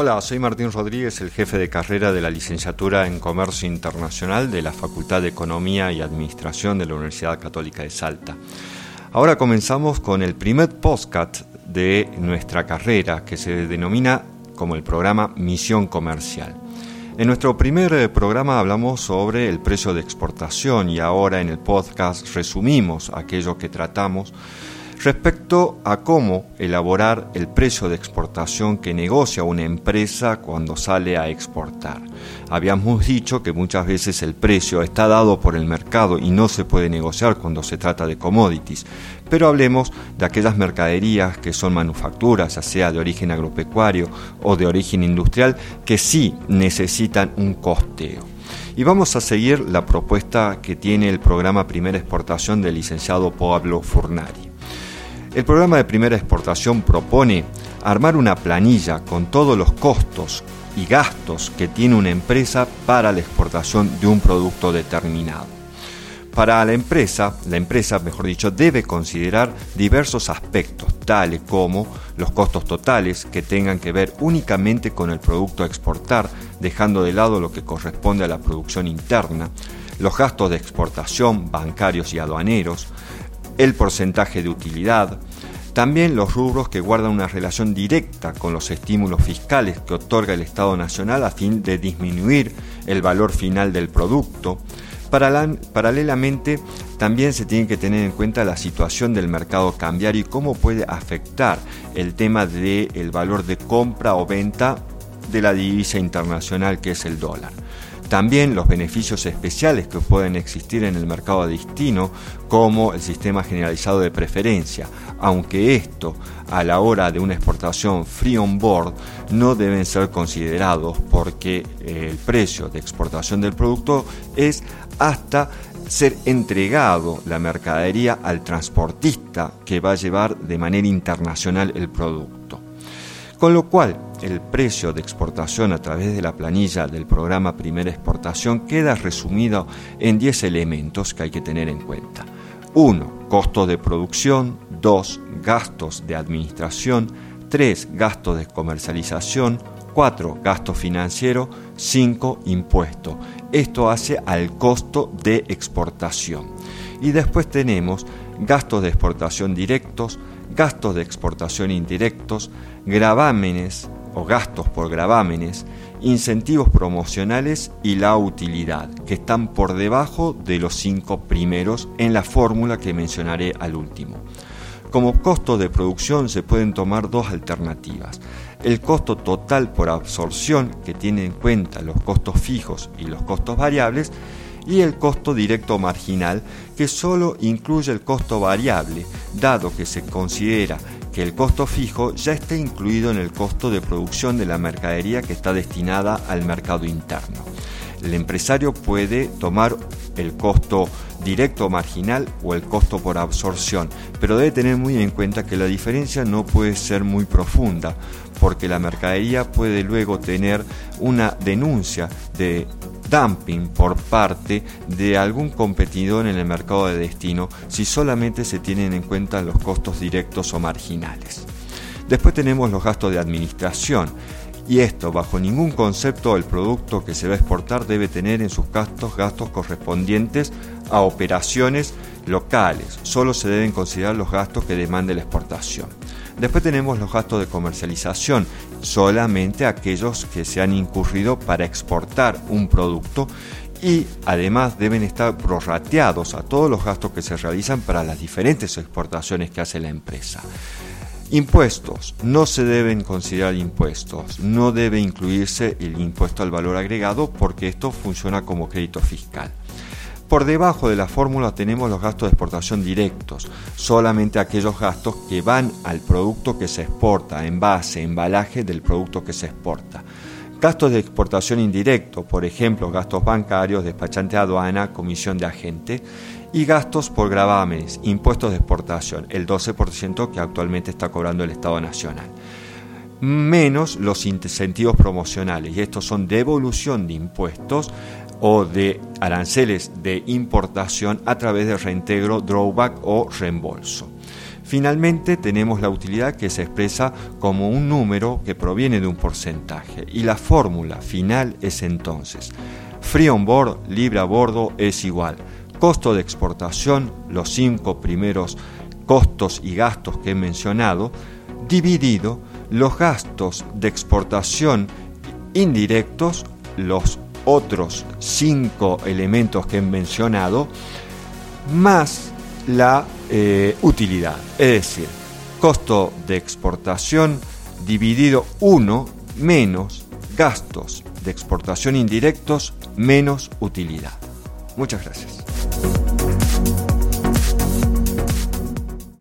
Hola, soy Martín Rodríguez, el jefe de carrera de la licenciatura en Comercio Internacional de la Facultad de Economía y Administración de la Universidad Católica de Salta. Ahora comenzamos con el primer postcat de nuestra carrera que se denomina como el programa Misión Comercial. En nuestro primer eh, programa hablamos sobre el precio de exportación y ahora en el podcast resumimos aquello que tratamos respecto a cómo elaborar el precio de exportación que negocia una empresa cuando sale a exportar. Habíamos dicho que muchas veces el precio está dado por el mercado y no se puede negociar cuando se trata de commodities, pero hablemos de aquellas mercaderías que son manufacturas, ya sea de origen agropecuario o de origen industrial, que sí necesitan un costeo. Y vamos a seguir la propuesta que tiene el programa Primera Exportación del licenciado Pablo Furnari. El programa de primera exportación propone armar una planilla con todos los costos y gastos que tiene una empresa para la exportación de un producto determinado. Para la empresa, la empresa, mejor dicho, debe considerar diversos aspectos, tales como los costos totales que tengan que ver únicamente con el producto a exportar, dejando de lado lo que corresponde a la producción interna, los gastos de exportación, bancarios y aduaneros, el porcentaje de utilidad, también los rubros que guardan una relación directa con los estímulos fiscales que otorga el Estado Nacional a fin de disminuir el valor final del producto. Paralelamente, también se tiene que tener en cuenta la situación del mercado cambiario y cómo puede afectar el tema del valor de compra o venta de la divisa internacional que es el dólar. También los beneficios especiales que pueden existir en el mercado de destino, como el sistema generalizado de preferencia, aunque esto a la hora de una exportación free on board no deben ser considerados porque el precio de exportación del producto es hasta ser entregado la mercadería al transportista que va a llevar de manera internacional el producto. Con lo cual, el precio de exportación a través de la planilla del programa Primera Exportación queda resumido en 10 elementos que hay que tener en cuenta. 1. Costo de producción. 2. Gastos de administración. 3. Gastos de comercialización. 4. Gasto financiero. 5. Impuesto. Esto hace al costo de exportación. Y después tenemos gastos de exportación directos, gastos de exportación indirectos, gravámenes o gastos por gravámenes, incentivos promocionales y la utilidad, que están por debajo de los cinco primeros en la fórmula que mencionaré al último. Como costo de producción se pueden tomar dos alternativas. El costo total por absorción, que tiene en cuenta los costos fijos y los costos variables, y el costo directo marginal, que solo incluye el costo variable, dado que se considera que el costo fijo ya está incluido en el costo de producción de la mercadería que está destinada al mercado interno. El empresario puede tomar el costo directo marginal o el costo por absorción, pero debe tener muy en cuenta que la diferencia no puede ser muy profunda, porque la mercadería puede luego tener una denuncia de dumping por parte de algún competidor en el mercado de destino si solamente se tienen en cuenta los costos directos o marginales. Después tenemos los gastos de administración. Y esto, bajo ningún concepto, el producto que se va a exportar debe tener en sus gastos gastos correspondientes a operaciones locales. Solo se deben considerar los gastos que demande la exportación. Después tenemos los gastos de comercialización, solamente aquellos que se han incurrido para exportar un producto y además deben estar prorrateados a todos los gastos que se realizan para las diferentes exportaciones que hace la empresa. Impuestos. No se deben considerar impuestos. No debe incluirse el impuesto al valor agregado porque esto funciona como crédito fiscal. Por debajo de la fórmula tenemos los gastos de exportación directos, solamente aquellos gastos que van al producto que se exporta, envase, embalaje del producto que se exporta. Gastos de exportación indirecto, por ejemplo, gastos bancarios, despachante de aduana, comisión de agente, y gastos por gravámenes, impuestos de exportación, el 12% que actualmente está cobrando el Estado Nacional menos los incentivos promocionales, y estos son devolución de impuestos o de aranceles de importación a través de reintegro, drawback o reembolso. Finalmente tenemos la utilidad que se expresa como un número que proviene de un porcentaje y la fórmula final es entonces free on board, libre a bordo es igual. Costo de exportación, los cinco primeros costos y gastos que he mencionado, dividido los gastos de exportación indirectos, los otros cinco elementos que he mencionado, más la eh, utilidad. Es decir, costo de exportación dividido 1 menos gastos de exportación indirectos menos utilidad. Muchas gracias.